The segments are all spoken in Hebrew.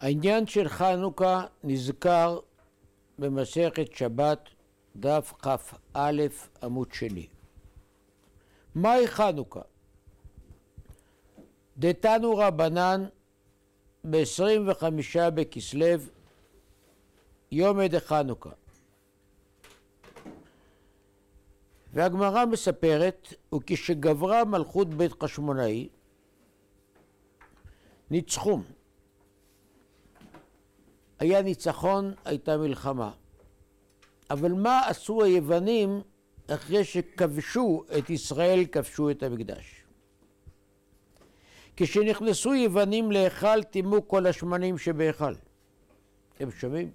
העניין של חנוכה נזכר במסכת שבת, דף כ"א עמוד שני. מהי חנוכה? דתנו רבנן ב-25 בכסלו, יום עד חנוכה. והגמרא מספרת, וכשגברה מלכות בית חשמונאי, ניצחום. היה ניצחון, הייתה מלחמה. אבל מה עשו היוונים אחרי שכבשו את ישראל, כבשו את המקדש? כשנכנסו יוונים להיכל, טימאו כל השמנים שבהיכל. אתם שומעים?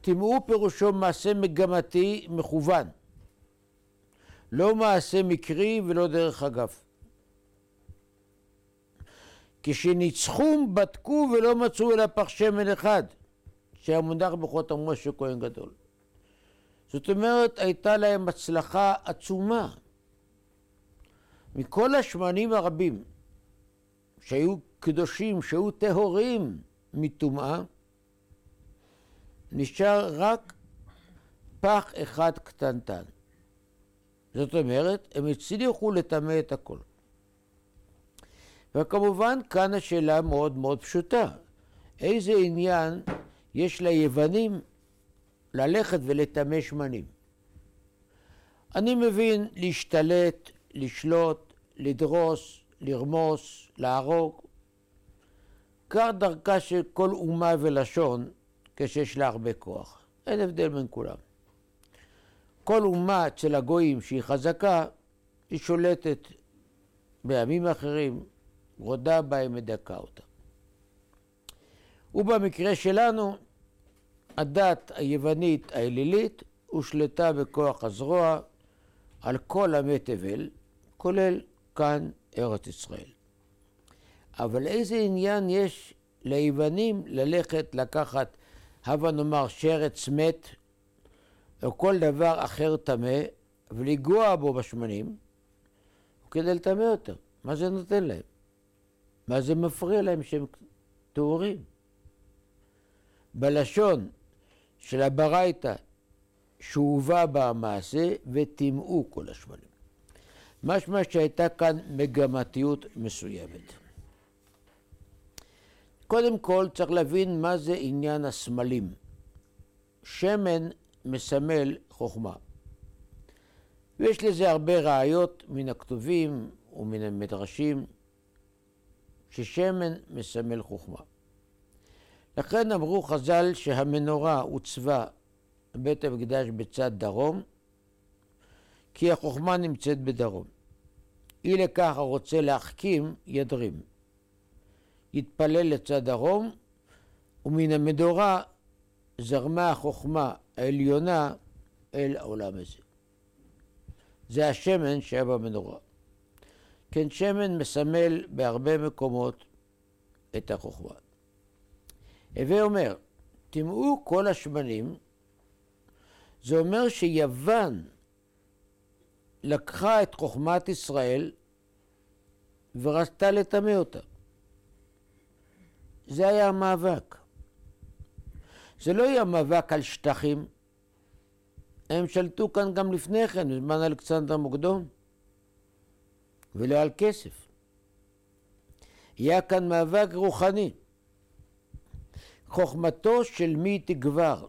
טימאו פירושו מעשה מגמתי מכוון. לא מעשה מקרי ולא דרך אגב. כשניצחום בדקו ולא מצאו אלא פח שמן אחד, שהיה מונח בחותם משה כהן גדול. זאת אומרת, הייתה להם הצלחה עצומה. מכל השמנים הרבים שהיו קדושים, שהיו טהורים מטומאה, נשאר רק פח אחד קטנטן. זאת אומרת, הם הצליחו לטמא את הכל. וכמובן, כאן השאלה מאוד מאוד פשוטה. איזה עניין יש ליוונים ללכת ולטמא שמנים? אני מבין להשתלט, לשלוט, לדרוס, לרמוס, להרוג. כך דרכה של כל אומה ולשון כשיש לה הרבה כוח. אין הבדל בין כולם. כל אומה אצל הגויים שהיא חזקה, היא שולטת בימים אחרים, רודה בהם, מדכא אותה. ובמקרה שלנו, הדת היוונית האלילית הושלטה בכוח הזרוע על כל עמי תבל, כולל כאן ארץ ישראל. אבל איזה עניין יש ליוונים ללכת לקחת, הבה נאמר, שרץ מת, או כל דבר אחר טמא, ולגוע בו בשמנים, כדי לטמא אותם. מה זה נותן להם? מה זה מפריע להם שהם טהורים? בלשון של הברייתא, שהובא בה המעשה, וטימאו כל השמנים. משמע שהייתה כאן מגמתיות מסוימת. קודם כל צריך להבין מה זה עניין הסמלים. שמן מסמל חוכמה. ויש לזה הרבה ראיות מן הכתובים ומן המדרשים, ששמן מסמל חוכמה. לכן אמרו חז"ל שהמנורה הוצבה בבית המקדש בצד דרום, כי החוכמה נמצאת בדרום. אי לכך הרוצה להחכים, ידרים. יתפלל לצד דרום, ומן המדורה זרמה החוכמה העליונה אל העולם הזה. זה השמן שהיה במנורה. כן, שמן מסמל בהרבה מקומות את החוכמה. הווה אומר, טימאו כל השמנים, זה אומר שיוון לקחה את חוכמת ישראל ורצתה לטמא אותה. זה היה המאבק. זה לא היה מאבק על שטחים, הם שלטו כאן גם לפני כן, בזמן אלכסנדר מוקדון, ולא על כסף. היה כאן מאבק רוחני. חוכמתו של מי תגבר?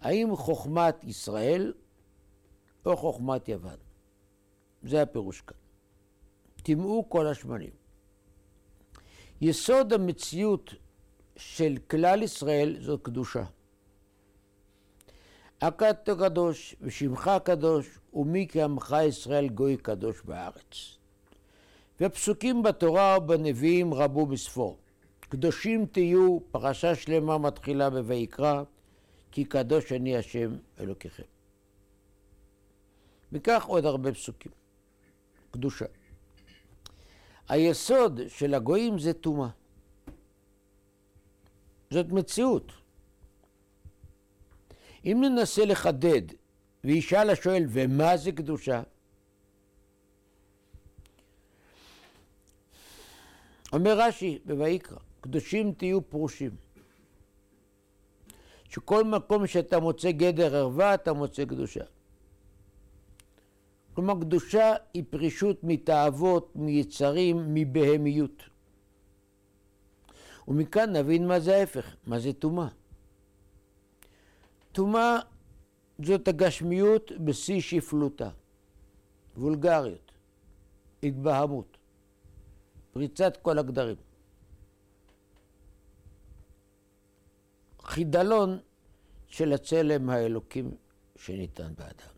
האם חוכמת ישראל או חוכמת יוון? זה הפירוש כאן. טימאו כל השמנים. יסוד המציאות של כלל ישראל זו קדושה. אתה קדוש ושמך קדוש ומי כעמך ישראל גוי קדוש בארץ. ופסוקים בתורה ובנביאים רבו בספור. קדושים תהיו, פרשה שלמה מתחילה בויקרא, כי קדוש אני השם אלוקיכם. וכך עוד הרבה פסוקים. קדושה. היסוד של הגויים זה טומאה. זאת מציאות. אם ננסה לחדד וישאל השואל, ומה זה קדושה? אומר רש"י בויקרא, קדושים תהיו פרושים. שכל מקום שאתה מוצא גדר ערווה, אתה מוצא קדושה. כלומר, קדושה היא פרישות מתאוות, מיצרים, מבהמיות. ומכאן נבין מה זה ההפך, מה זה טומאה. טומאה זאת הגשמיות בשיא שפלותה, וולגריות, התבהמות, פריצת כל הגדרים. חידלון של הצלם האלוקים שניתן באדם.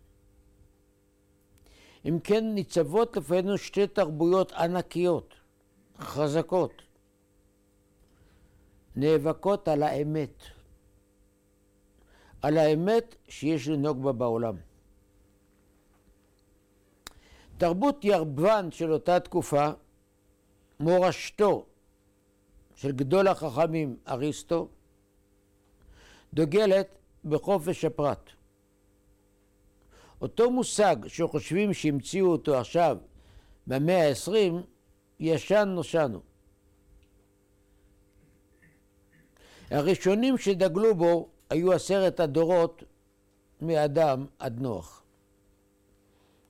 אם כן, ניצבות לפנינו שתי תרבויות ענקיות, חזקות, נאבקות על האמת, על האמת שיש לנהוג בה בעולם. תרבות ירבן של אותה תקופה, מורשתו של גדול החכמים אריסטו, דוגלת בחופש הפרט. אותו מושג שחושבים שהמציאו אותו עכשיו במאה העשרים, ישן נושנו. הראשונים שדגלו בו היו עשרת הדורות מאדם עד נוח.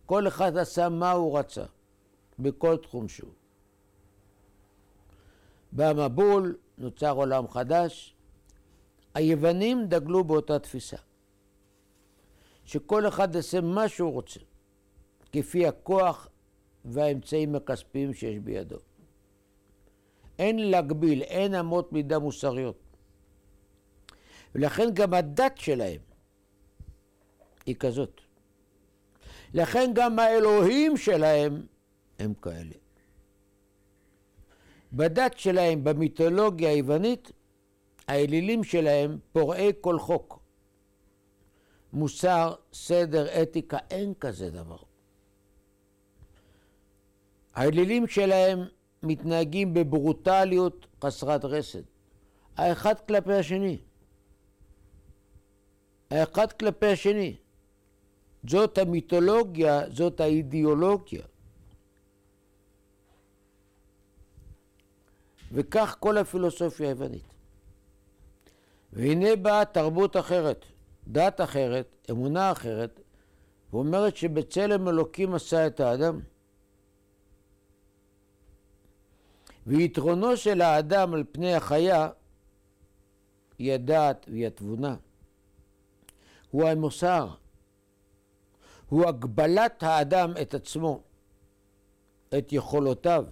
כל אחד עשה מה הוא רצה, בכל תחום שהוא. במבול נוצר עולם חדש, היוונים דגלו באותה תפיסה, שכל אחד יעשה מה שהוא רוצה, כפי הכוח והאמצעים הכספיים שיש בידו. אין להגביל, אין אמות מידה מוסריות. ולכן גם הדת שלהם היא כזאת. לכן גם האלוהים שלהם הם כאלה. בדת שלהם, במיתולוגיה היוונית, האלילים שלהם פורעי כל חוק. מוסר, סדר, אתיקה, אין כזה דבר. האלילים שלהם מתנהגים בברוטליות חסרת רסד, האחד כלפי השני. האחד כלפי השני. זאת המיתולוגיה, זאת האידיאולוגיה. וכך כל הפילוסופיה היוונית. והנה באה תרבות אחרת, דת אחרת, אמונה אחרת, ואומרת שבצלם אלוקים עשה את האדם. ויתרונו של האדם על פני החיה היא הדעת והיא התבונה. הוא המוסר, הוא הגבלת האדם את עצמו, את יכולותיו,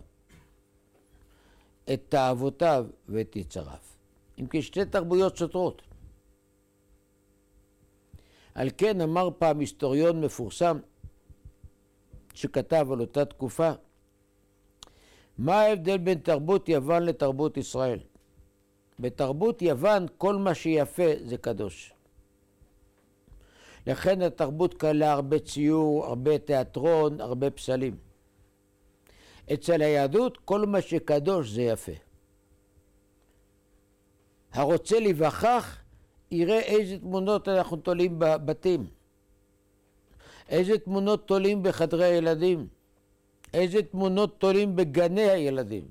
את תאוותיו ואת יצריו. אם כי שתי תרבויות סותרות. על כן אמר פעם היסטוריון מפורסם שכתב על אותה תקופה, מה ההבדל בין תרבות יוון לתרבות ישראל? בתרבות יוון כל מה שיפה זה קדוש. לכן התרבות כללה הרבה ציור, הרבה תיאטרון, הרבה פסלים. אצל היהדות כל מה שקדוש זה יפה. הרוצה להיווכח יראה איזה תמונות אנחנו תולים בבתים, איזה תמונות תולים בחדרי הילדים, איזה תמונות תולים בגני הילדים.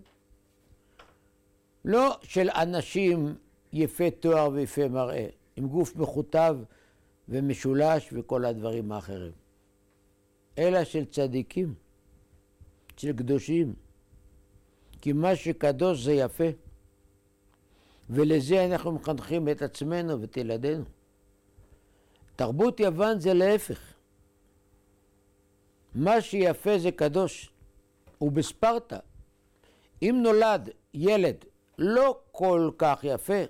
לא של אנשים יפי תואר ויפי מראה, עם גוף מכותב ומשולש וכל הדברים האחרים, אלא של צדיקים, של קדושים. כי מה שקדוש זה יפה. ולזה אנחנו מחנכים את עצמנו ואת ילדינו. תרבות יוון זה להפך. מה שיפה זה קדוש. ובספרטה, אם נולד ילד לא כל כך יפה,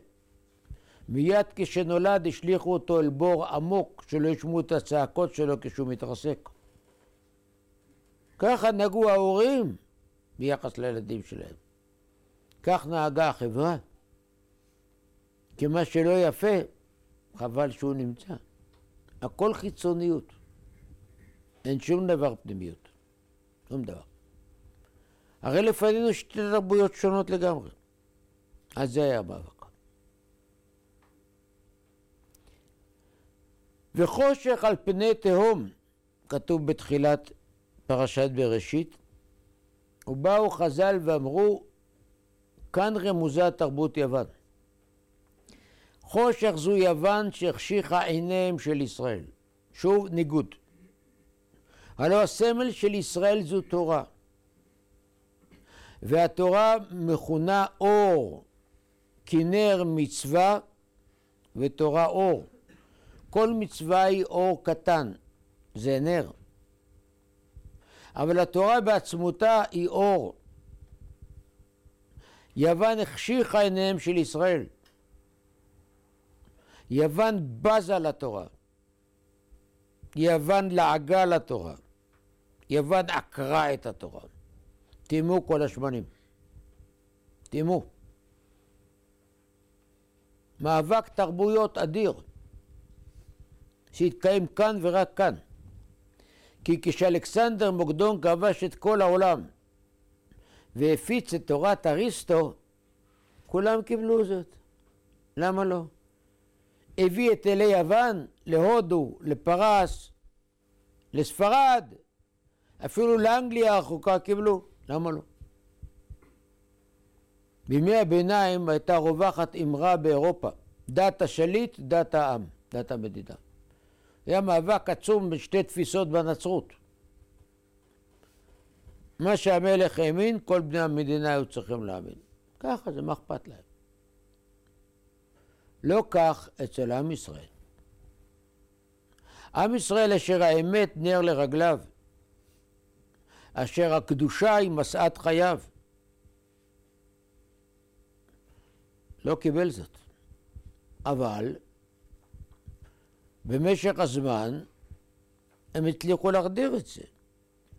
מיד כשנולד השליכו אותו אל בור עמוק שלא ישמעו את הצעקות שלו כשהוא מתרסק. ככה נהגו ההורים ביחס לילדים שלהם. כך נהגה החברה. כי מה שלא יפה, חבל שהוא נמצא. הכל חיצוניות. אין שום דבר פנימיות. שום דבר. הרי לפנינו שתי תרבויות שונות לגמרי. אז זה היה המאבק. וחושך על פני תהום, כתוב בתחילת פרשת בראשית, ובאו חז"ל ואמרו, כאן רמוזה תרבות יוון. חושך זו יוון שהחשיכה עיניהם של ישראל. שוב, ניגוד. הלא הסמל של ישראל זו תורה. והתורה מכונה אור, כי נר מצווה ותורה אור. כל מצווה היא אור קטן, זה נר. אבל התורה בעצמותה היא אור. יוון החשיכה עיניהם של ישראל. יוון בזה לתורה. יוון לעגה לתורה. יוון עקרה את התורה. טימאו כל השמנים. טימאו. מאבק תרבויות אדיר שהתקיים כאן ורק כאן. כי כשאלכסנדר מוקדון כבש את כל העולם והפיץ את תורת אריסטו, כולם קיבלו זאת. למה לא? הביא את אלי יוון להודו, לפרס, לספרד, אפילו לאנגליה הרחוקה קיבלו. למה לא? בימי הביניים הייתה רווחת אמרה באירופה, דת השליט, דת העם, דת המדינה. היה מאבק עצום בשתי תפיסות בנצרות. מה שהמלך האמין, כל בני המדינה היו צריכים להאמין. ככה זה, מה אכפת להם? לא כך אצל עם ישראל. עם ישראל אשר האמת נר לרגליו, אשר הקדושה היא משאת חייו. לא קיבל זאת. אבל במשך הזמן הם הצליחו להחדיר את זה.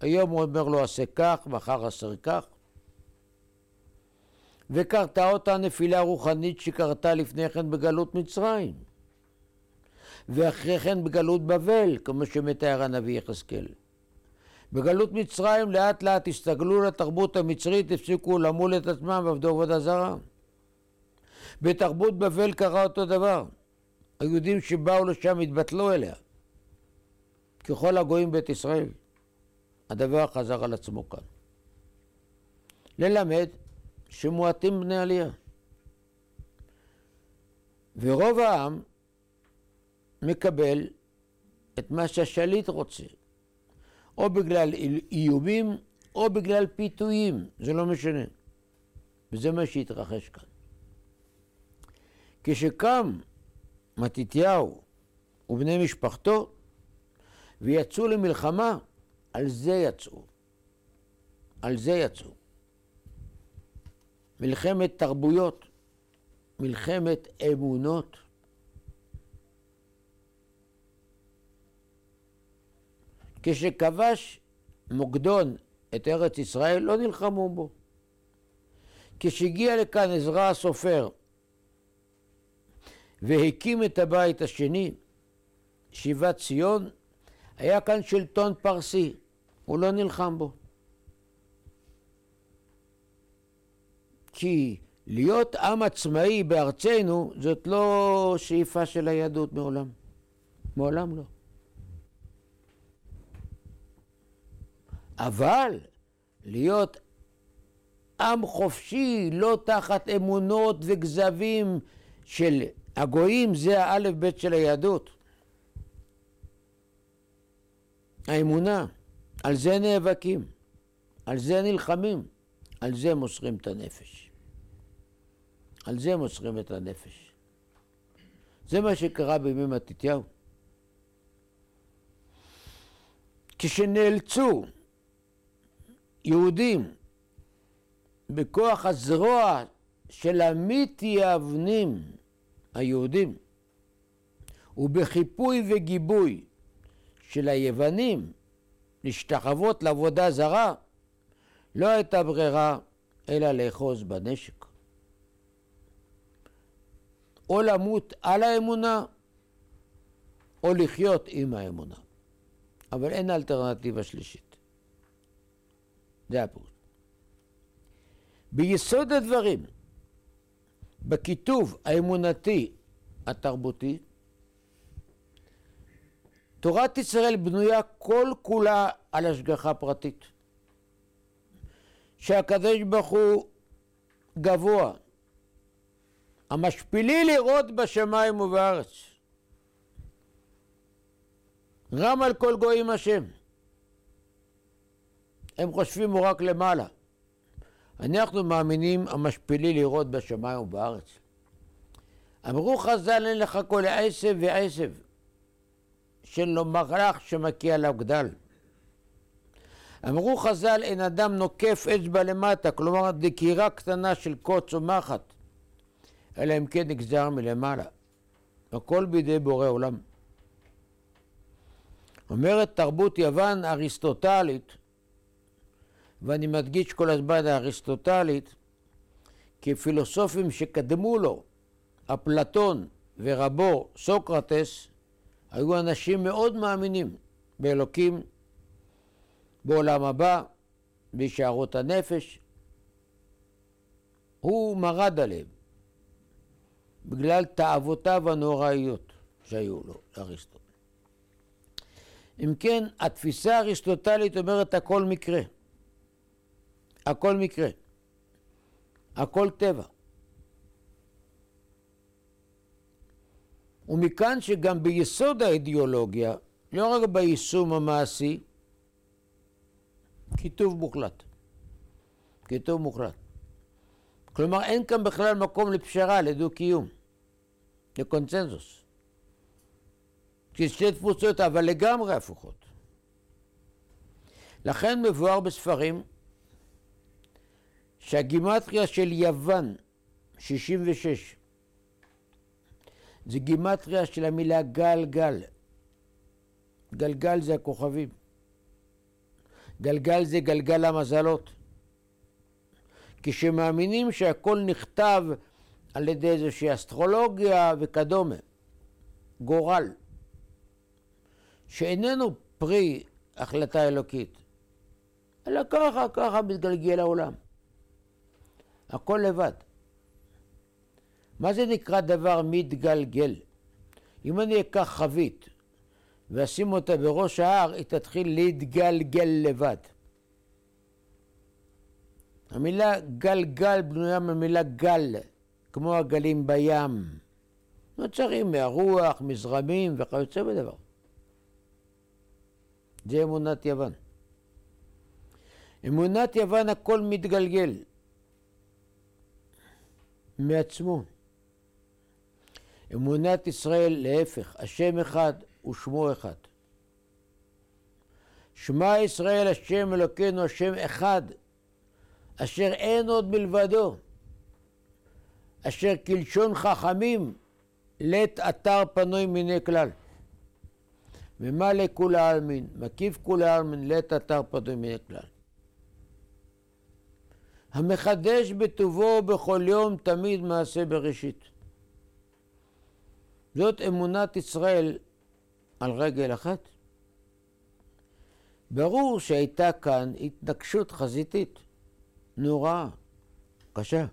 היום הוא אומר לו עשה כך, מחר עשה כך. וקרתה אותה נפילה רוחנית שקרתה לפני כן בגלות מצרים. ואחרי כן בגלות בבל, כמו שמתאר הנביא יחזקאל. בגלות מצרים לאט לאט הסתגלו לתרבות המצרית, הפסיקו למול את עצמם ועבדו עבודה זרה. בתרבות בבל קרה אותו דבר. היהודים שבאו לשם התבטלו אליה. ככל הגויים בית ישראל. הדבר חזר על עצמו כאן. ללמד שמועטים בני עלייה. ורוב העם מקבל את מה שהשליט רוצה, או בגלל איומים או בגלל פיתויים, זה לא משנה. וזה מה שהתרחש כאן. כשקם מתתיהו ובני משפחתו ויצאו למלחמה, על זה יצאו. על זה יצאו. מלחמת תרבויות, מלחמת אמונות. כשכבש מוקדון את ארץ ישראל, לא נלחמו בו. כשהגיע לכאן עזרא הסופר והקים את הבית השני, שיבת ציון, היה כאן שלטון פרסי, הוא לא נלחם בו. כי להיות עם עצמאי בארצנו זאת לא שאיפה של היהדות מעולם. מעולם לא. אבל להיות עם חופשי, לא תחת אמונות וכזבים של הגויים, זה האלף בית של היהדות. האמונה, על זה נאבקים, על זה נלחמים, על זה מוסרים את הנפש. על זה מוסרים את הנפש. זה מה שקרה בימי מתתיהו. כשנאלצו יהודים בכוח הזרוע של המתייוונים היהודים ובחיפוי וגיבוי של היוונים להשתחוות לעבודה זרה, לא הייתה ברירה אלא לאחוז בנשק. או למות על האמונה, או לחיות עם האמונה. אבל אין אלטרנטיבה שלישית. זה הפירוש. ביסוד הדברים, בכיתוב האמונתי התרבותי, תורת ישראל בנויה כל כולה על השגחה פרטית. שהקדוש ברוך הוא גבוה, המשפילי לראות בשמיים ובארץ. רם על כל גויים השם. הם חושבים הוא רק למעלה. אנחנו מאמינים המשפילי לראות בשמיים ובארץ. אמרו חז"ל אין לך כל עשב ועשב, שאין לו מרח עליו גדל. אמרו חז"ל אין אדם נוקף אצבע למטה, כלומר דקירה קטנה של קוץ או מחט, אלא אם כן נגזר מלמעלה. הכל בידי בורא עולם. אומרת תרבות יוון אריסטוטלית, ואני מדגיש כל הזמן האריסטוטלית, כי פילוסופים שקדמו לו, אפלטון ורבו סוקרטס, היו אנשים מאוד מאמינים באלוקים, בעולם הבא, בהישארות הנפש. הוא מרד עליהם בגלל תאוותיו הנוראיות שהיו לו, לאריסטוטל. אם כן, התפיסה האריסטוטלית אומרת הכל מקרה. הכל מקרה. הכל טבע. ומכאן שגם ביסוד האידיאולוגיה, לא רק ביישום המעשי, כיתוב מוחלט. כיתוב מוחלט. כלומר, אין כאן בכלל מקום לפשרה, לדו-קיום, לקונצנזוס. כי שתי תפוצות, אבל לגמרי הפוכות. לכן מבואר בספרים שהגימטריה של יוון, 66, זה גימטריה של המילה גלגל. גלגל זה הכוכבים. גלגל זה גלגל המזלות. כשמאמינים שהכל נכתב על ידי איזושהי אסטרולוגיה וכדומה, גורל, שאיננו פרי החלטה אלוקית, אלא ככה, ככה מתגלגל העולם. הכל לבד. מה זה נקרא דבר מתגלגל? אם אני אקח חבית ואשים אותה בראש ההר, היא תתחיל להתגלגל לבד. המילה גלגל בנויה מהמילה גל, כמו הגלים בים. נוצרים מהרוח, מזרמים וכיוצא בדבר. זה אמונת יוון. אמונת יוון הכל מתגלגל מעצמו. אמונת ישראל להפך, השם אחד ושמו אחד. שמע ישראל השם אלוקינו השם אחד, אשר אין עוד מלבדו, אשר כלשון חכמים לית אתר פנוי מיני כלל. ומה לכולי עלמין? מקיף כולי עלמין לית אתר פנוי מיני כלל. המחדש בטובו בכל יום תמיד מעשה בראשית. זאת אמונת ישראל על רגל אחת. ברור שהייתה כאן התנגשות חזיתית נוראה, קשה.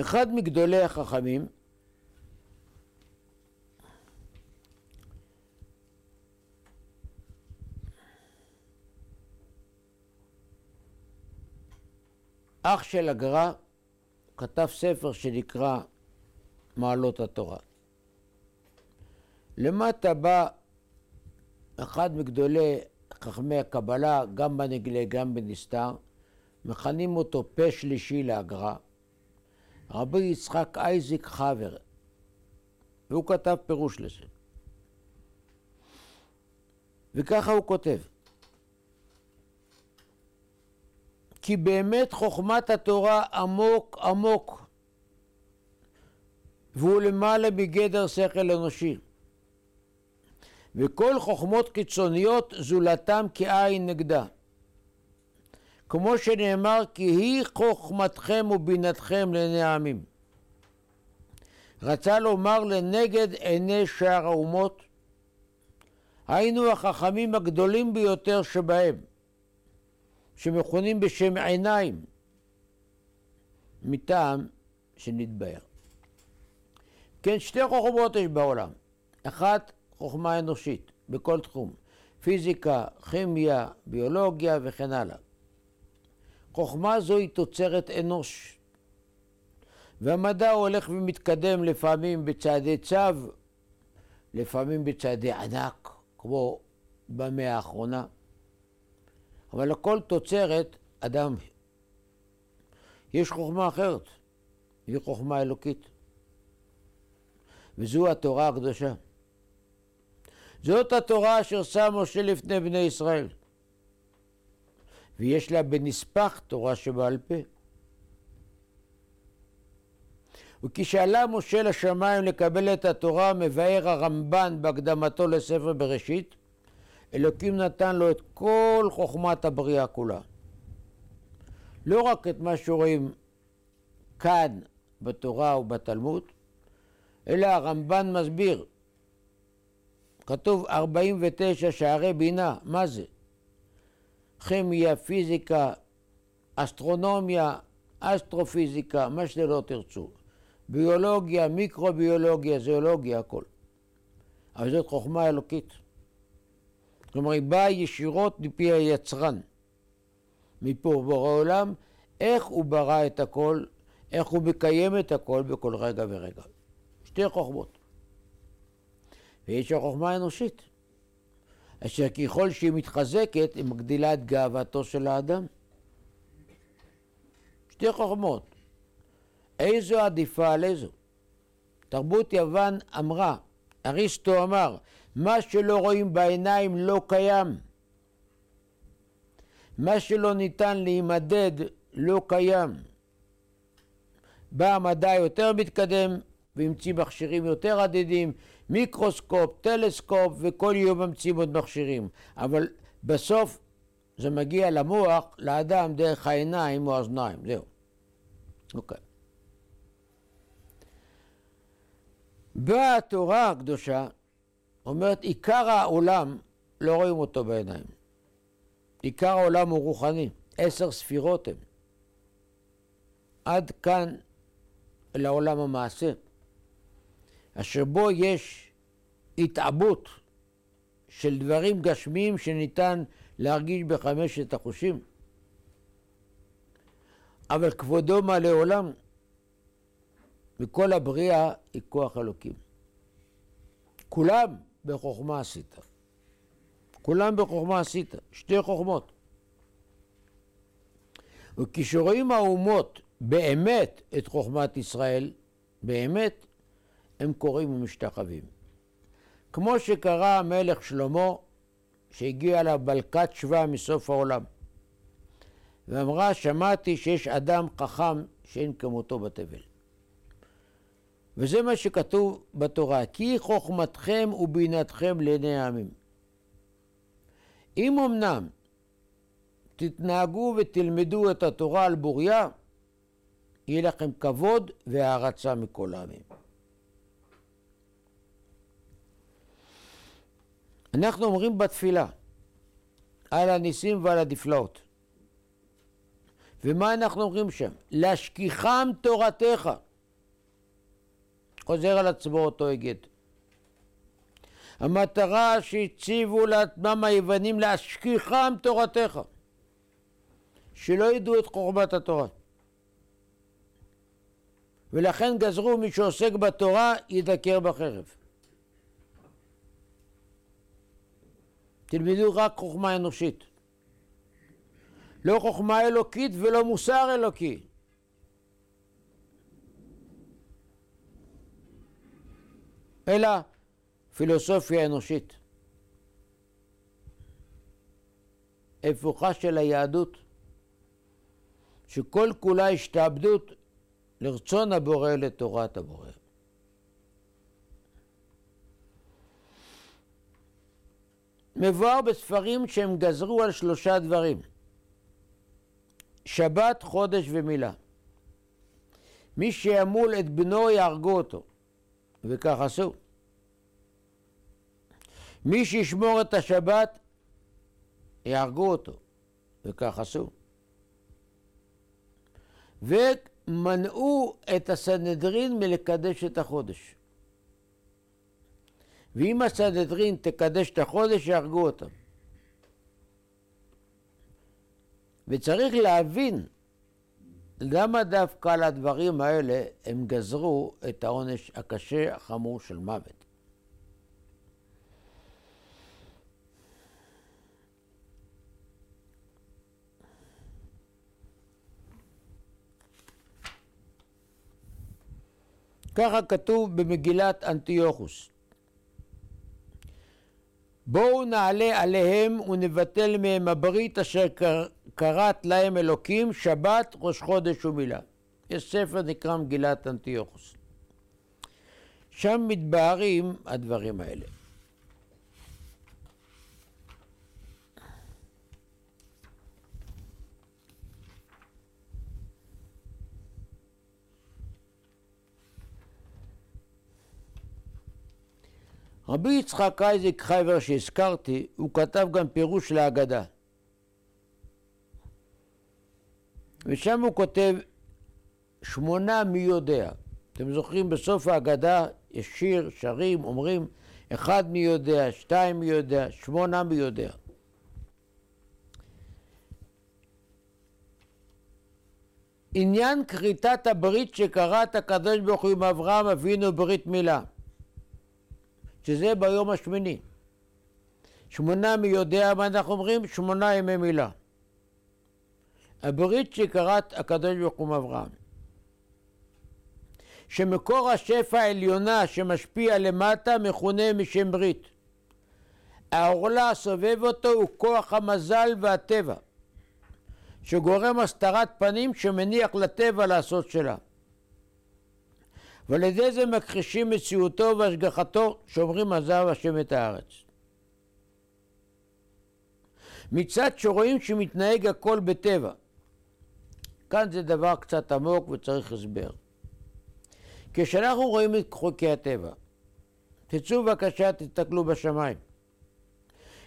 אחד מגדולי החכמים אח של הגר"א כתב ספר שנקרא מעלות התורה. למטה בא אחד מגדולי חכמי הקבלה, גם בנגלה, גם בנסתר, מכנים אותו פה שלישי להגר"א. רבי יצחק אייזיק חבר, והוא כתב פירוש לזה. וככה הוא כותב: כי באמת חוכמת התורה עמוק עמוק, והוא למעלה מגדר שכל אנושי. וכל חוכמות קיצוניות זולתם כעין נגדה. כמו שנאמר, כי היא חוכמתכם ובינתכם לעיני העמים. רצה לומר לנגד עיני שאר האומות, היינו החכמים הגדולים ביותר שבהם, שמכונים בשם עיניים, מטעם שנתבהר. כן, שתי חוכמות יש בעולם. אחת, חוכמה אנושית, בכל תחום. פיזיקה, כימיה, ביולוגיה וכן הלאה. חוכמה זו היא תוצרת אנוש. והמדע הולך ומתקדם לפעמים בצעדי צו, לפעמים בצעדי ענק, כמו במאה האחרונה. אבל הכל תוצרת אדם. יש חוכמה אחרת, היא חוכמה אלוקית. וזו התורה הקדושה. זאת התורה אשר שם משה לפני בני ישראל. ויש לה בנספח תורה שבעל פה. וכשעלה משה לשמיים לקבל את התורה, מבאר הרמב"ן בהקדמתו לספר בראשית, אלוקים נתן לו את כל חוכמת הבריאה כולה. לא רק את מה שרואים כאן בתורה ובתלמוד, אלא הרמב"ן מסביר. כתוב 49 שערי בינה, מה זה? כימיה, פיזיקה, אסטרונומיה, אסטרופיזיקה, מה שלא תרצו. ביולוגיה, מיקרוביולוגיה, זואולוגיה, הכל. אבל זאת חוכמה אלוקית. כלומר, היא באה ישירות מפי היצרן, מפה בורא עולם, איך הוא ברא את הכל, איך הוא מקיים את הכל בכל רגע ורגע. שתי חוכמות. ויש החוכמה האנושית, אשר ככל שהיא מתחזקת, היא מגדילה את גאוותו של האדם. שתי חוכמות. איזו עדיפה על איזו? תרבות יוון אמרה, אריסטו אמר, מה שלא רואים בעיניים לא קיים. מה שלא ניתן להימדד לא קיים. בא המדע יותר מתקדם והמציא מכשירים יותר עדידים, מיקרוסקופ, טלסקופ, וכל יום ממציאים עוד מכשירים. אבל בסוף זה מגיע למוח, לאדם, דרך העיניים או האוזניים, זהו. אוקיי. באה התורה הקדושה, אומרת, עיקר העולם, לא רואים אותו בעיניים. עיקר העולם הוא רוחני, עשר ספירות הן. עד כאן לעולם המעשה. אשר בו יש התעבות של דברים גשמיים שניתן להרגיש בחמשת החושים. אבל כבודו מלא עולם, וכל הבריאה היא כוח אלוקים. כולם בחוכמה עשית. כולם בחוכמה עשית, שתי חוכמות. וכשרואים האומות באמת את חוכמת ישראל, באמת, הם קוראים ומשתחווים. כמו שקרא המלך שלמה, שהגיע אליו בלקת שבא מסוף העולם, ואמרה, שמעתי שיש אדם חכם שאין כמותו בתבל. וזה מה שכתוב בתורה, כי חוכמתכם ובינתכם לעיני העמים. אם אמנם תתנהגו ותלמדו את התורה על בוריה, יהיה לכם כבוד והערצה מכל העמים. אנחנו אומרים בתפילה על הניסים ועל הנפלאות. ומה אנחנו אומרים שם? להשכיחם תורתך. חוזר על עצמו אותו היגד. המטרה שהציבו לעצמם היוונים להשכיחם תורתך. שלא ידעו את חוכמת התורה. ולכן גזרו מי שעוסק בתורה ידקר בחרב. תלמדו רק חוכמה אנושית. לא חוכמה אלוקית ולא מוסר אלוקי. אלא פילוסופיה אנושית. הפוכה של היהדות, שכל כולה השתעבדות לרצון הבורא לתורת הבורא. מבואר בספרים שהם גזרו על שלושה דברים שבת, חודש ומילה. מי שימול את בנו יהרגו אותו. וכך עשו. מי שישמור את השבת, יהרגו אותו, וכך עשו. ומנעו את הסנהדרין מלקדש את החודש. ואם הסנהדרין תקדש את החודש, יהרגו אותם. וצריך להבין למה דווקא על הדברים האלה הם גזרו את העונש הקשה, החמור של מוות. ככה כתוב במגילת אנטיוכוס. בואו נעלה עליהם ונבטל מהם הברית אשר כרת להם אלוקים שבת ראש חודש ומילה. יש ספר נקרא מגילת אנטיוכוס. שם מתבהרים הדברים האלה. רבי יצחק אייזיק חייבר שהזכרתי, הוא כתב גם פירוש להגדה. ושם הוא כותב שמונה מי יודע. אתם זוכרים בסוף ההגדה יש שיר, שרים, אומרים אחד מי יודע, שתיים מי יודע, שמונה מי יודע. עניין כריתת הברית שקראת הקדוש ברוך הוא עם אברהם אבינו ברית מילה. שזה ביום השמיני. שמונה מי יודע מה אנחנו אומרים? שמונה ימי מילה. הברית שקראת הקדוש ברוך הוא אברהם. שמקור השפע העליונה שמשפיע למטה מכונה משם ברית. העורלה הסובב אותו הוא כוח המזל והטבע, שגורם הסתרת פנים שמניח לטבע לעשות שלה. ועל ידי זה מכחישים מציאותו והשגחתו, שאומרים עזב השם את הארץ. מצד שרואים שמתנהג הכל בטבע. כאן זה דבר קצת עמוק וצריך הסבר. כשאנחנו רואים את חוקי הטבע, תצאו בבקשה, תסתכלו בשמיים.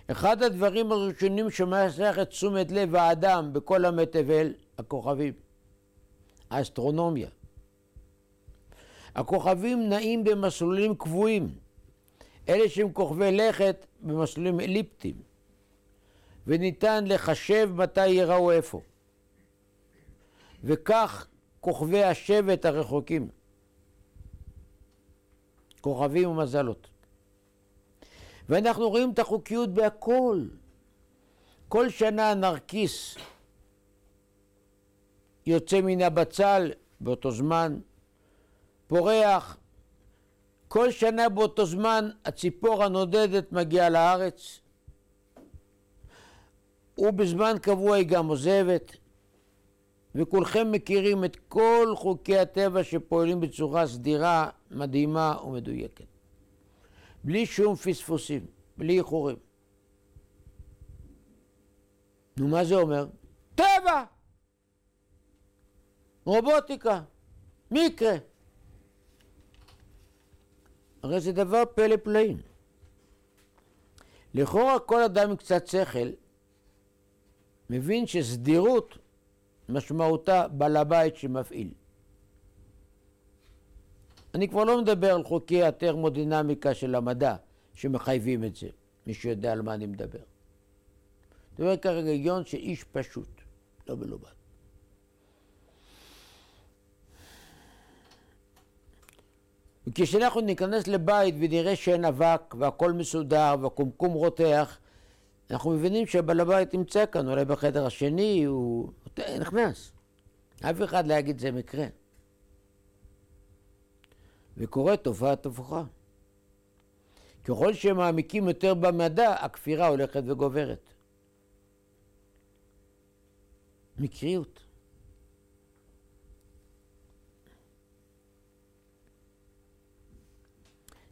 אחד הדברים הראשונים שמסך את תשומת לב האדם בכל תבל, הכוכבים, האסטרונומיה. הכוכבים נעים במסלולים קבועים. אלה שהם כוכבי לכת במסלולים אליפטיים. וניתן לחשב מתי ייראו איפה. וכך כוכבי השבט הרחוקים. כוכבים ומזלות. ואנחנו רואים את החוקיות בהכל. כל שנה נרקיס יוצא מן הבצל באותו זמן, פורח. כל שנה באותו זמן הציפור הנודדת מגיעה לארץ, ובזמן קבוע היא גם עוזבת, וכולכם מכירים את כל חוקי הטבע שפועלים בצורה סדירה, מדהימה ומדויקת. בלי שום פספוסים, בלי איחורים. נו, מה זה אומר? טבע! רובוטיקה, מקרה. הרי זה דבר פלא פלאים. לכאורה כל אדם עם קצת שכל מבין שסדירות משמעותה בעל הבית שמפעיל. אני כבר לא מדבר על חוקי הטרמודינמיקה של המדע שמחייבים את זה, מי שיודע על מה אני מדבר. אני מדבר כרגע היגיון של איש פשוט, לא מלומד. וכשאנחנו ניכנס לבית ונראה שאין אבק והכל מסודר והקומקום רותח, אנחנו מבינים שבעל הבית נמצא כאן, אולי בחדר השני, הוא נכנס. אף אחד לא יגיד זה מקרה. וקורית תופעת הפוכה. ככל שמעמיקים יותר במדע, הכפירה הולכת וגוברת. מקריות.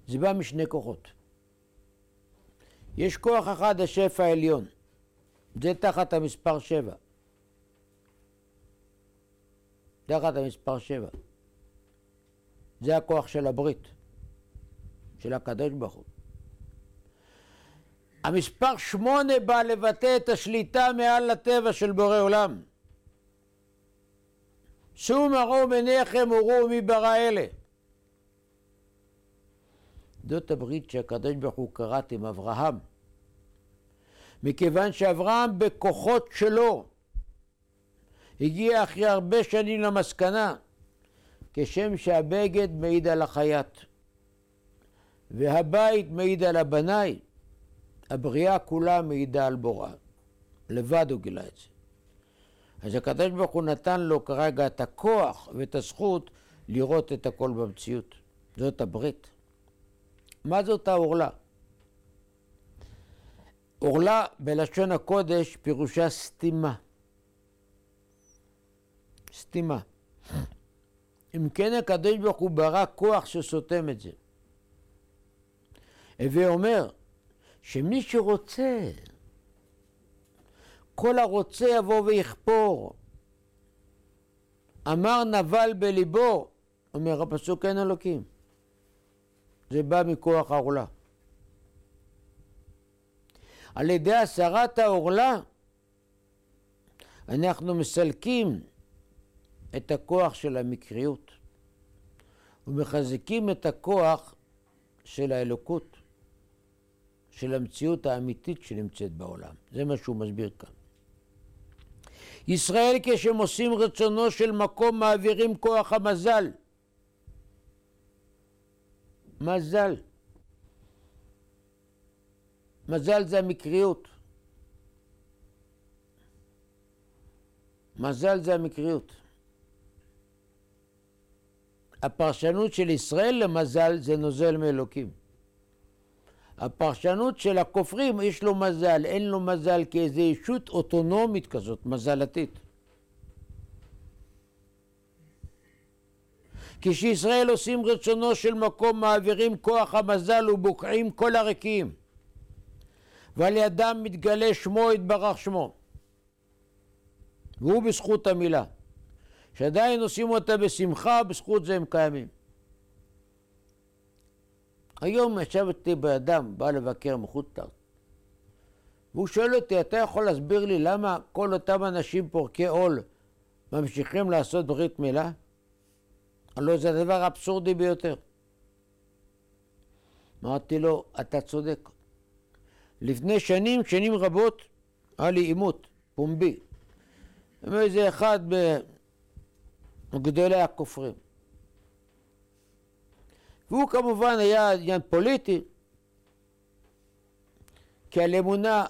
זה בא משני כוחות. יש כוח אחד, השפע העליון. זה תחת המספר שבע. תחת המספר שבע. זה הכוח של הברית. של הקדוש ברוך הוא. המספר שמונה בא לבטא את השליטה מעל הטבע של בורא עולם. שאו מראו מניכם וראו מי ברא אלה. זאת הברית שהקדוש ברוך הוא כרת עם אברהם. מכיוון שאברהם בכוחות שלו הגיע אחרי הרבה שנים למסקנה כשם שהבגד מעיד על החייט והבית מעיד על הבנאי, הבריאה כולה מעידה על בוראה. לבד הוא גילה את זה. אז הקדוש ברוך הוא נתן לו כרגע את הכוח ואת הזכות לראות את הכל במציאות. זאת הברית. מה זאת העורלה? עורלה בלשון הקודש פירושה סתימה. סתימה. אם כן הקדוש ברוך הוא ברא כוח שסותם את זה. הווה אומר שמי שרוצה, כל הרוצה יבוא ויכפור. אמר נבל בליבו, אומר הפסוק אין אלוקים. זה בא מכוח העורלה. על ידי הסרת העורלה אנחנו מסלקים את הכוח של המקריות ומחזקים את הכוח של האלוקות, של המציאות האמיתית שנמצאת בעולם. זה מה שהוא מסביר כאן. ישראל כשהם עושים רצונו של מקום מעבירים כוח המזל. מזל. מזל זה המקריות. מזל זה המקריות. הפרשנות של ישראל למזל זה נוזל מאלוקים. הפרשנות של הכופרים, יש לו מזל, אין לו מזל כאיזו ישות אוטונומית כזאת, מזלתית. כשישראל עושים רצונו של מקום, מעבירים כוח המזל ובוקעים כל הרקיעים. ועל ידם מתגלה שמו יתברך שמו. והוא בזכות המילה. שעדיין עושים אותה בשמחה, בזכות זה הם קיימים. היום ישבתי באדם, בא לבקר מחוץ לארץ, והוא שואל אותי, אתה יכול להסביר לי למה כל אותם אנשים פורקי עול ממשיכים לעשות ברית מילה? הלוא זה הדבר האבסורדי ביותר. אמרתי לו, אתה צודק. לפני שנים, שנים רבות, היה לי עימות פומבי. עם איזה אחד מגדולי הכופרים. והוא כמובן היה עניין פוליטי, כי על אמונה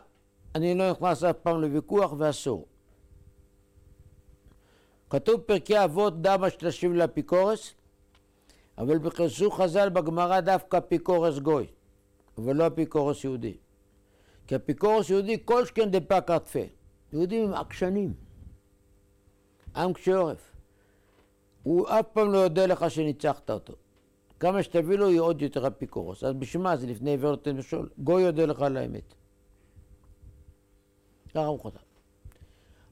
אני לא נכנס אף פעם לוויכוח ואסור. כתוב פרקי אבות דמה שתשיב לאפיקורס, אבל בכנסו חז"ל בגמרא דווקא אפיקורס גוי, אבל לא אפיקורס יהודי. כי אפיקורס יהודי כל שכן דפק עטפה. יהודים הם עקשנים, עם קשה עורף. הוא אף פעם לא יודע לך שניצחת אותו. כמה שתביא לו יהיה עוד יותר אפיקורוס. אז בשביל מה? זה לפני עיוור נותן משול. גוי יודע לך על האמת. ככה הוא חתם.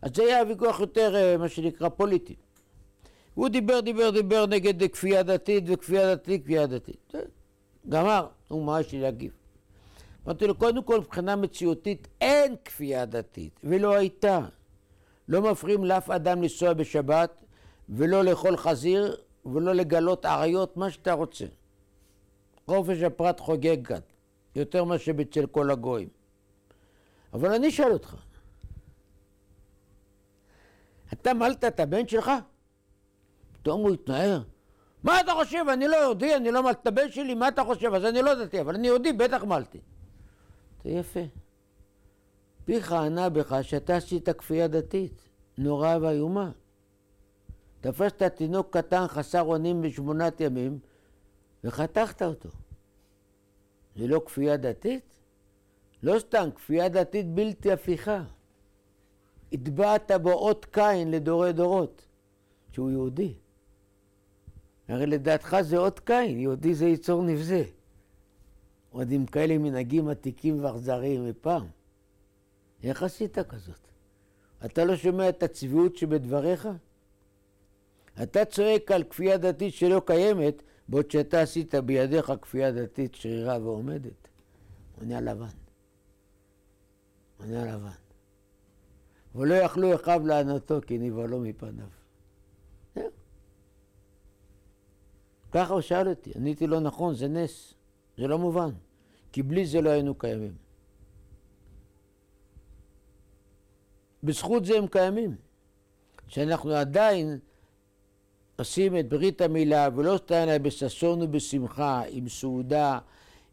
אז זה היה ויכוח יותר, אה, מה שנקרא, פוליטי. הוא דיבר, דיבר, דיבר נגד כפייה דתית וכפייה דתית, כפייה דתית. גמר, נו, מה יש לי להגיב? אמרתי לו, קודם כל, מבחינה מציאותית אין כפייה דתית, ולא הייתה. לא מפריעים לאף אדם לנסוע בשבת, ולא לאכול חזיר, ולא לגלות אריות, מה שאתה רוצה. חופש הפרט חוגג כאן, יותר מאשר אצל כל הגויים. אבל אני אשאל אותך, אתה מלת את הבן שלך? פתאום הוא התנער. מה אתה חושב? אני לא יהודי, אני לא מלת את הבן שלי, מה אתה חושב? אז אני לא דתי, אבל אני יהודי, בטח מלתי. זה יפה. פיך ענה בך שאתה עשית כפייה דתית, נוראה ואיומה. תפסת תינוק קטן חסר אונים בשמונת ימים וחתכת אותו. זה לא כפייה דתית? לא סתם, כפייה דתית בלתי הפיכה. הטבעת בו אות קין לדורי דורות, שהוא יהודי. הרי לדעתך זה אות קין, יהודי זה יצור נבזה. עוד עם כאלה מנהגים עתיקים ואכזריים מפעם. איך עשית כזאת? אתה לא שומע את הצביעות שבדבריך? אתה צועק על כפייה דתית שלא קיימת, בעוד שאתה עשית בידיך כפייה דתית שרירה ועומדת. נהיה לבן. נהיה לבן. ולא יכלו אחיו לענתו כי נבהלו מפניו. ככה הוא שאל אותי, עניתי לו נכון, זה נס, זה לא מובן, כי בלי זה לא היינו קיימים. בזכות זה הם קיימים, שאנחנו עדיין עושים את ברית המילה ולא סתם בששון ובשמחה, עם סעודה,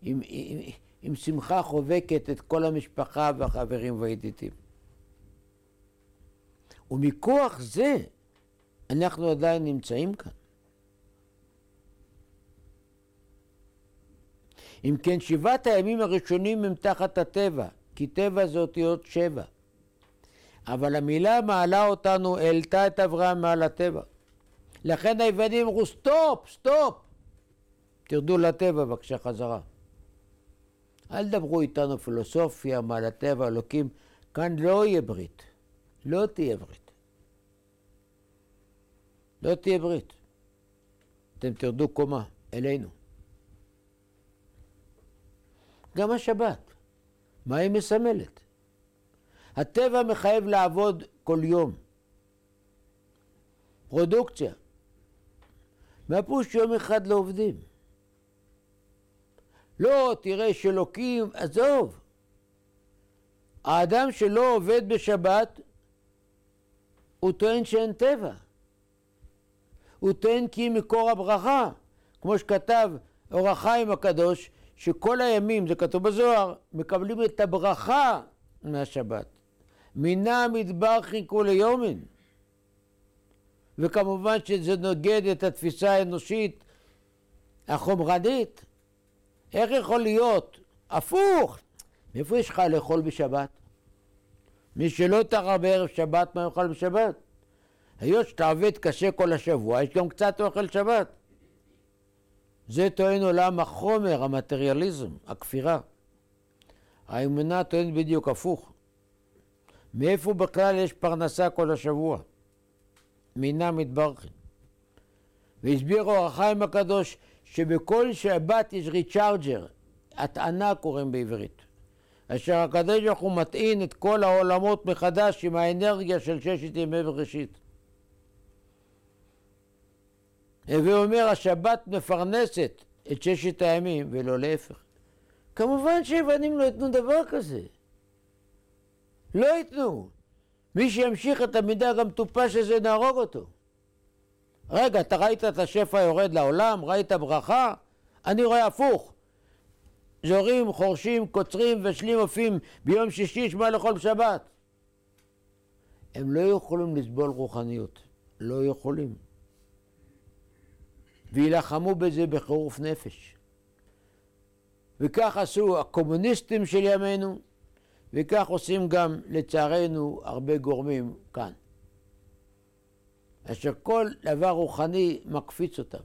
עם, עם, עם שמחה חובקת את כל המשפחה והחברים והידידים. ומכוח זה אנחנו עדיין נמצאים כאן. אם כן, שבעת הימים הראשונים הם תחת הטבע, כי טבע זה אותיות שבע. אבל המילה מעלה אותנו, העלתה את אברהם מעל הטבע. לכן היוונים אמרו, stop, stop. תרדו לטבע בבקשה חזרה. אל תדברו איתנו פילוסופיה, מעל הטבע, אלוקים. כאן לא יהיה ברית. לא תהיה ברית. לא תהיה ברית. אתם תרדו קומה, אלינו. גם השבת. מה היא מסמלת? הטבע מחייב לעבוד כל יום. פרודוקציה. מהפירוש יום אחד לא עובדים. לא, תראה שאלוקים, עזוב. האדם שלא עובד בשבת, הוא טוען שאין טבע. הוא טוען כי מקור הברכה, כמו שכתב אור החיים הקדוש, שכל הימים, זה כתוב בזוהר, מקבלים את הברכה מהשבת. מינה המדבר חיכו ליומין. וכמובן שזה נוגד את התפיסה האנושית החומרנית. איך יכול להיות? הפוך. מאיפה יש לך לאכול בשבת? מי שלא טרח בערב שבת, מה יאכל בשבת? היות שאתה עובד קשה כל השבוע, יש גם קצת אוכל שבת. זה טוען עולם החומר, המטריאליזם, הכפירה. האמונה טוענת בדיוק הפוך. מאיפה בכלל יש פרנסה כל השבוע? מינה מתברכת. והסביר אור החיים הקדוש שבכל שבת יש ריצ'ארג'ר, הטענה קוראים בעברית, אשר הקדוש ברוך הוא מטעין את כל העולמות מחדש עם האנרגיה של ששת ימי בראשית. הווה אומר, השבת מפרנסת את ששת הימים, ולא להפך. כמובן שיוונים לא ייתנו דבר כזה. לא ייתנו. מי שימשיך את המידה גם טופש הזה, נהרוג אותו. רגע, אתה ראית את השפע יורד לעולם? ראית ברכה? אני רואה הפוך. זורים, חורשים, קוצרים ושלים עופים ביום שישי, שמע לאכול בשבת. הם לא יכולים לסבול רוחניות. לא יכולים. ויילחמו בזה בחירוף נפש. וכך עשו הקומוניסטים של ימינו, וכך עושים גם, לצערנו, הרבה גורמים כאן. אשר כל דבר רוחני מקפיץ אותם,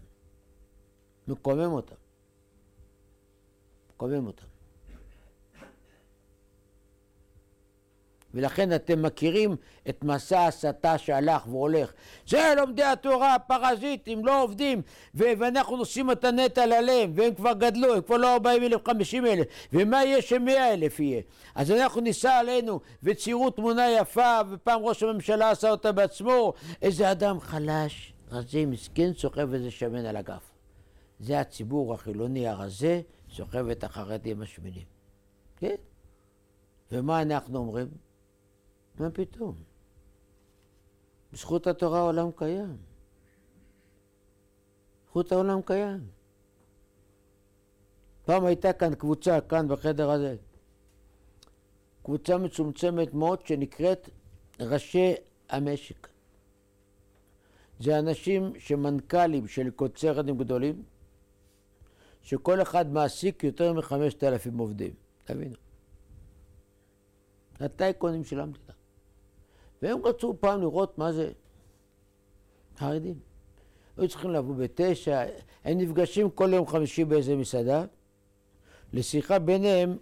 מקומם אותם. מקומם אותם. ולכן אתם מכירים את מסע ההסתה שהלך והולך. זה לומדי התורה, פרזיטים, לא עובדים, ואנחנו נושאים את הנטל עליהם, והם כבר גדלו, הם כבר לא 40 אלף, 50 אלף, ומה יהיה שמאה אלף יהיה? אז אנחנו ניסע עלינו וציירו תמונה יפה, ופעם ראש הממשלה עשה אותה בעצמו, איזה אדם חלש, רזה, מסכן, סוחב איזה שמן על הגף. זה הציבור החילוני הרזה, סוחב את החרדים השמנים. כן? ומה אנחנו אומרים? מה פתאום? בזכות התורה העולם קיים. בזכות העולם קיים. פעם הייתה כאן קבוצה, כאן בחדר הזה, קבוצה מצומצמת מאוד שנקראת ראשי המשק. זה אנשים שמנכ"לים של קוצרנים גדולים, שכל אחד מעסיק יותר מחמשת אלפים עובדים. תבינו. הטייקונים של המדינה. והם רצו פעם לראות מה זה חרדים. היו צריכים לבוא בתשע, הם נפגשים כל יום חמישי באיזה מסעדה, לשיחה ביניהם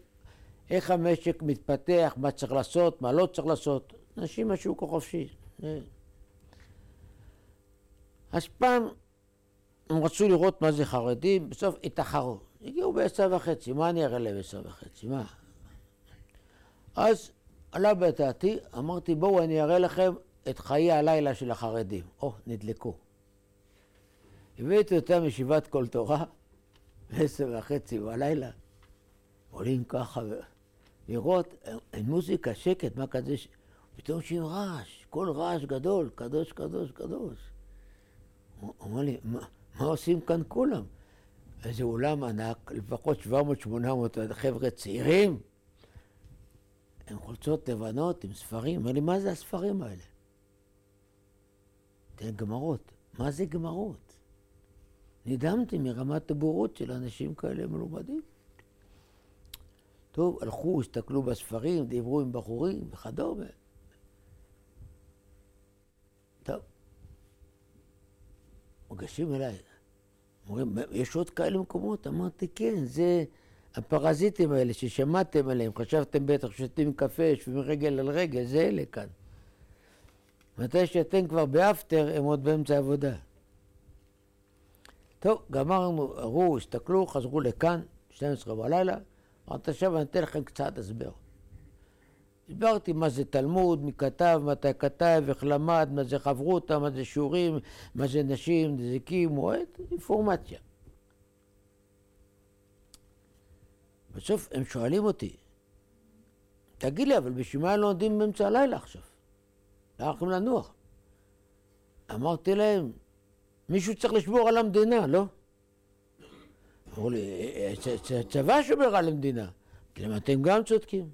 איך המשק מתפתח, מה צריך לעשות, מה לא צריך לעשות. אנשים מהשוק החופשי. אז פעם הם רצו לראות מה זה חרדים, בסוף התאחרו. הגיעו בעשר וחצי, מה אני אראה להם בעשר וחצי? מה? אז עלה בדעתי, אמרתי בואו אני אראה לכם את חיי הלילה של החרדים. או, נדלקו. הבאתי אותם ישיבת כל תורה, בעשר וחצי בלילה, עולים ככה לראות, אין מוזיקה, שקט, מה כזה, פתאום שומעים רעש, כל רעש גדול, קדוש, קדוש, קדוש. הוא אמר לי, מה, מה עושים כאן כולם? איזה אולם ענק, לפחות 700-800 חבר'ה צעירים, עם חולצות לבנות, עם ספרים. אמר לי, מה זה הספרים האלה? תראה, גמרות. מה זה גמרות? נדהמתי מרמת הבורות של אנשים כאלה מלומדים. טוב, הלכו, הסתכלו בספרים, דיברו עם בחורים וכדומה. טוב. מוגשים אליי, אומרים, יש עוד כאלה מקומות? אמרתי, כן, זה הפרזיטים האלה ששמעתם עליהם, חשבתם בטח שותים קפה, יושבים רגל על רגל, זה אלה כאן. מתי שאתם כבר באפטר, הם עוד באמצע עבודה. טוב, גמרנו, ראו, הסתכלו, חזרו לכאן, 12 בלילה, אמרתי, עכשיו אני אתן לכם קצת הסבר. הסברתי מה זה תלמוד, מי כתב, מתי כתב, איך למד, מה זה חברותא, מה זה שיעורים, מה זה נשים, נזיקים, מועד, אינפורמציה. בסוף הם שואלים אותי, תגיד לי, אבל בשביל מה לא עומדים באמצע הלילה עכשיו? אנחנו לנוח? אמרתי להם, מישהו צריך לשמור על המדינה, לא? אמרו לי, הצבא שומר על המדינה. אמרתי אתם גם צודקים.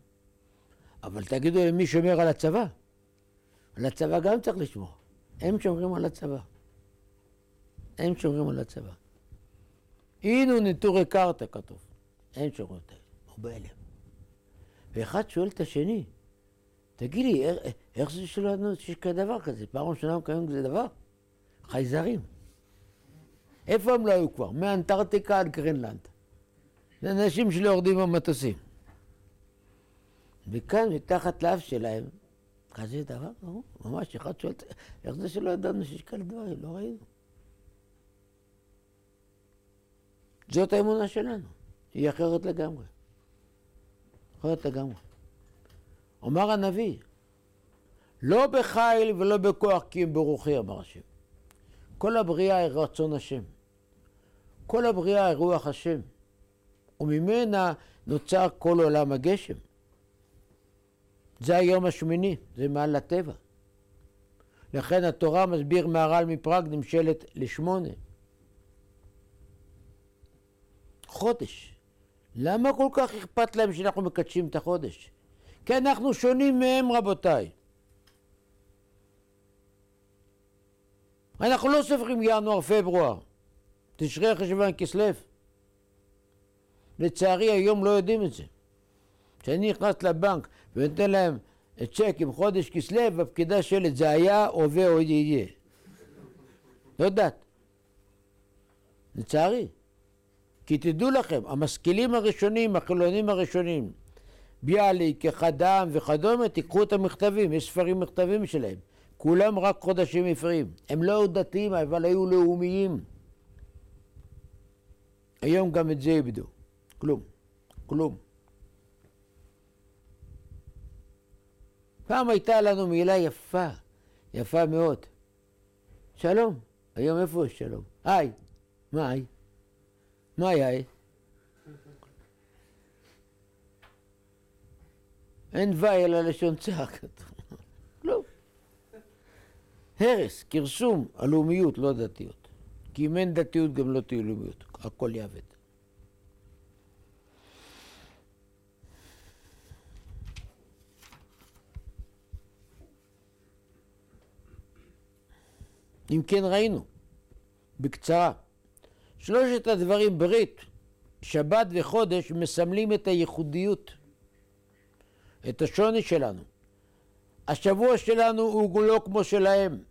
אבל תגידו לי, מי שומר על הצבא? על הצבא גם צריך לשמור. הם שומרים על הצבא. הם שומרים על הצבא. הנה נטורי קרתא כתוב. הם שומרים את זה. הוא בהלם. ואחד שואל את השני, תגיד לי, איך, זה שלא ידענו שיש כדבר כזה? פעם ראשונה מקיימים כזה דבר? חייזרים. איפה הם לא היו כבר? מאנטרקטיקה עד גרינלנד. זה אנשים שלא יורדים במטוסים. וכאן, מתחת לאף שלהם, כזה דבר, לא, ממש, אחד שואל, איך זה שלא ידענו שיש כאלה דברים? לא ראינו. זאת האמונה שלנו, היא אחרת לגמרי. אחרת לגמרי. אומר הנביא, לא בחיל ולא בכוח כי אם ברוחי, אמר השם. כל הבריאה היא רצון השם. כל הבריאה היא רוח השם. וממנה נוצר כל עולם הגשם. זה היום השמיני, זה מעל הטבע. לכן התורה מסביר מהר"ל מפראג נמשלת לשמונה. חודש. למה כל כך אכפת להם שאנחנו מקדשים את החודש? כי אנחנו שונים מהם רבותיי. אנחנו לא סופרים ינואר, פברואר, תשרי חשבון כסלו. לצערי היום לא יודעים את זה. כשאני נכנס לבנק ונותן להם צ'ק עם חודש כסלו, הפקידה שואלת זה היה, הווה או יהיה. לא יודעת. לצערי. כי תדעו לכם, המשכילים הראשונים, החילונים הראשונים, ביאליק, חדם וכדומה, תיקחו את המכתבים, יש ספרים מכתבים שלהם. כולם רק חודשים עבריים. הם לא היו דתיים, אבל היו לאומיים. היום גם את זה איבדו. כלום. כלום. פעם הייתה לנו מילה יפה, יפה מאוד. שלום. היום איפה יש שלום? היי. מה היי? מה היי? אין וי אלא לשון צער כתוב. כלום. הרס, כרסום, הלאומיות, לא דתיות. כי אם אין דתיות גם לא תהיה לאומיות, הכל יעבד. אם כן ראינו, בקצרה, שלושת הדברים ברית, שבת וחודש מסמלים את הייחודיות, את השוני שלנו. השבוע שלנו הוא לא כמו שלהם.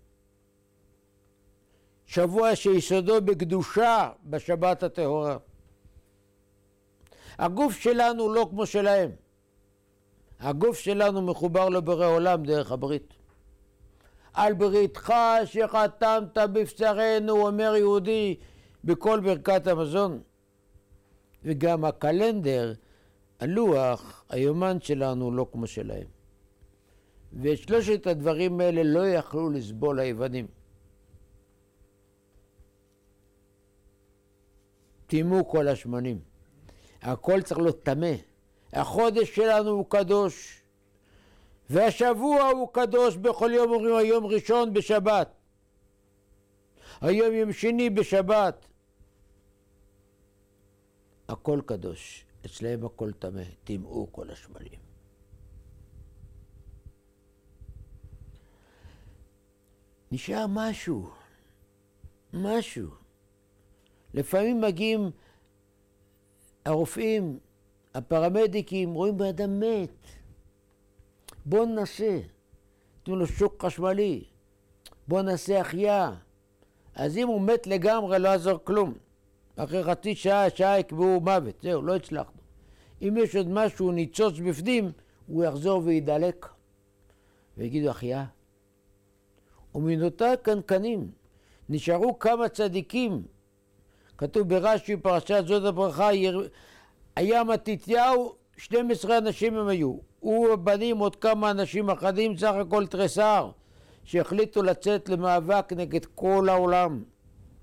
שבוע שיסודו בקדושה בשבת הטהורה. הגוף שלנו לא כמו שלהם. הגוף שלנו מחובר לבורא עולם דרך הברית. על בריתך שחתמת בבשרנו, אומר יהודי, בכל ברכת המזון. וגם הקלנדר, הלוח, היומן שלנו לא כמו שלהם. ואת שלושת הדברים האלה לא יכלו לסבול היוונים. טימאו כל השמנים. הכל צריך להיות טמא. החודש שלנו הוא קדוש, והשבוע הוא קדוש, בכל יום אומרים היום ראשון בשבת. היום יום שני בשבת. הכל קדוש, אצלהם הכל טמא, טימאו כל השמנים. נשאר משהו, משהו. לפעמים מגיעים הרופאים, הפרמדיקים, רואים בן אדם מת. בואו ננסה. תנו לו שוק חשמלי. בואו נעשה החייאה. אז אם הוא מת לגמרי, לא יעזור כלום. אחרי חצי שעה, שעה יקבעו מוות. זהו, לא הצלחנו. אם יש עוד משהו ניצוץ בפנים, הוא יחזור וידלק. ויגידו החייאה. ומן אותה קנקנים נשארו כמה צדיקים. כתוב ברש"י, פרשת זאת הברכה, היה מתתיהו, 12 אנשים הם היו. הוא ובנים עוד כמה אנשים אחדים, סך הכל תריסר, שהחליטו לצאת למאבק נגד כל העולם,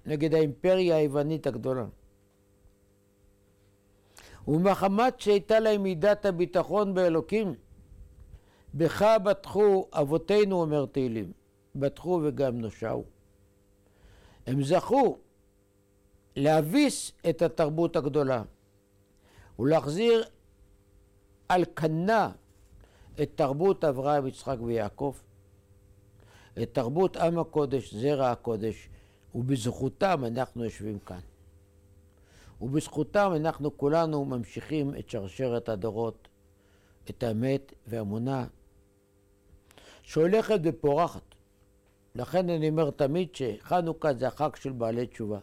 נגד האימפריה היוונית הגדולה. ומחמת שהייתה להם מידת הביטחון באלוקים, בך בטחו אבותינו, אומר תהילים, בטחו וגם נושעו. הם זכו להביס את התרבות הגדולה ולהחזיר על כנה את תרבות אברהם, יצחק ויעקב, את תרבות עם הקודש, זרע הקודש, ובזכותם אנחנו יושבים כאן. ובזכותם אנחנו כולנו ממשיכים את שרשרת הדורות, את האמת והאמונה, שהולכת ופורחת. לכן אני אומר תמיד שחנוכה זה החג של בעלי תשובה.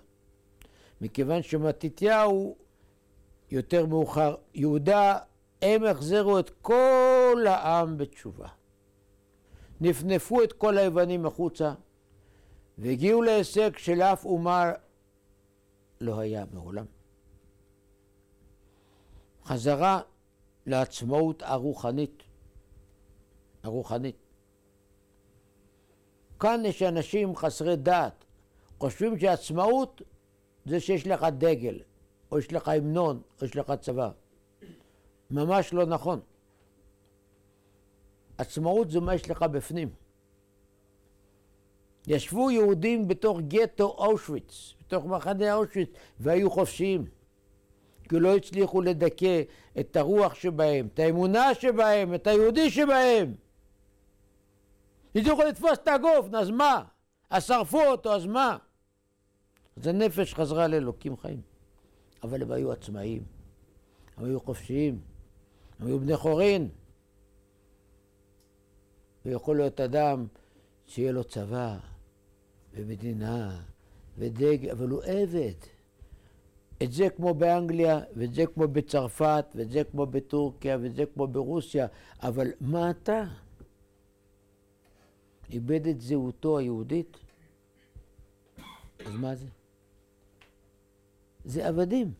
מכיוון שמתתיהו יותר מאוחר, יהודה, הם החזירו את כל העם בתשובה. נפנפו את כל היוונים החוצה, והגיעו להישג של אף אומה לא היה מעולם. חזרה לעצמאות הרוחנית. הרוחנית. כאן יש אנשים חסרי דעת, חושבים שעצמאות זה שיש לך דגל, או יש לך המנון, או יש לך צבא. ממש לא נכון. עצמאות זה מה יש לך בפנים. ישבו יהודים בתוך גטו אושוויץ, בתוך מחנה אושוויץ, והיו חופשיים. כי לא הצליחו לדכא את הרוח שבהם, את האמונה שבהם, את היהודי שבהם. הצליחו לתפוס את הגוף, אז מה? אז שרפו אותו, אז מה? אז הנפש חזרה לאלוקים חיים. אבל הם היו עצמאים, הם היו חופשיים, הם היו בני חורין. ויכול להיות אדם שיהיה לו צבא ומדינה ודגל, אבל הוא עבד. את זה כמו באנגליה, ואת זה כמו בצרפת, ואת זה כמו בטורקיה, ואת זה כמו ברוסיה, אבל מה אתה? איבד את זהותו היהודית? אז מה זה? זה עבדים.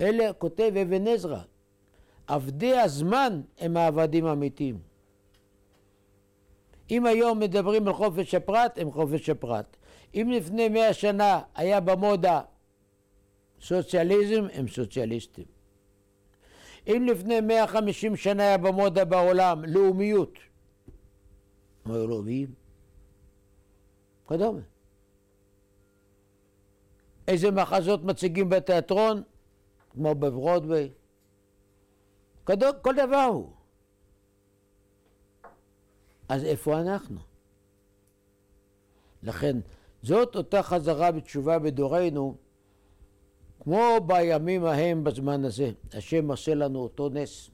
אלה כותב אבן עזרא, עבדי הזמן הם העבדים האמיתיים. אם היום מדברים על חופש הפרט, הם חופש הפרט. אם לפני מאה שנה היה במודה סוציאליזם, הם סוציאליסטים. אם לפני מאה חמישים שנה היה במודה בעולם לאומיות, הם היו לאומיים. קדומה. איזה מחזות מציגים בתיאטרון, כמו בברודווי. כל דבר הוא. אז איפה אנחנו? לכן, זאת אותה חזרה בתשובה בדורנו, כמו בימים ההם בזמן הזה. השם עושה לנו אותו נס.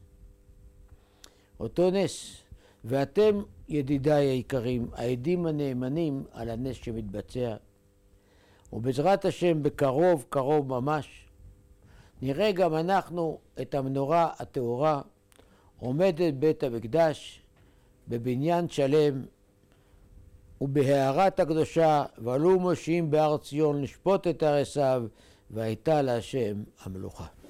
אותו נס. ואתם, ידידיי היקרים, העדים הנאמנים על הנס שמתבצע. ובעזרת השם בקרוב, קרוב ממש, נראה גם אנחנו את המנורה הטהורה עומדת בית המקדש בבניין שלם ובהערת הקדושה, ועלו מושיעים בהר ציון לשפוט את עריסיו, והייתה להשם המלוכה.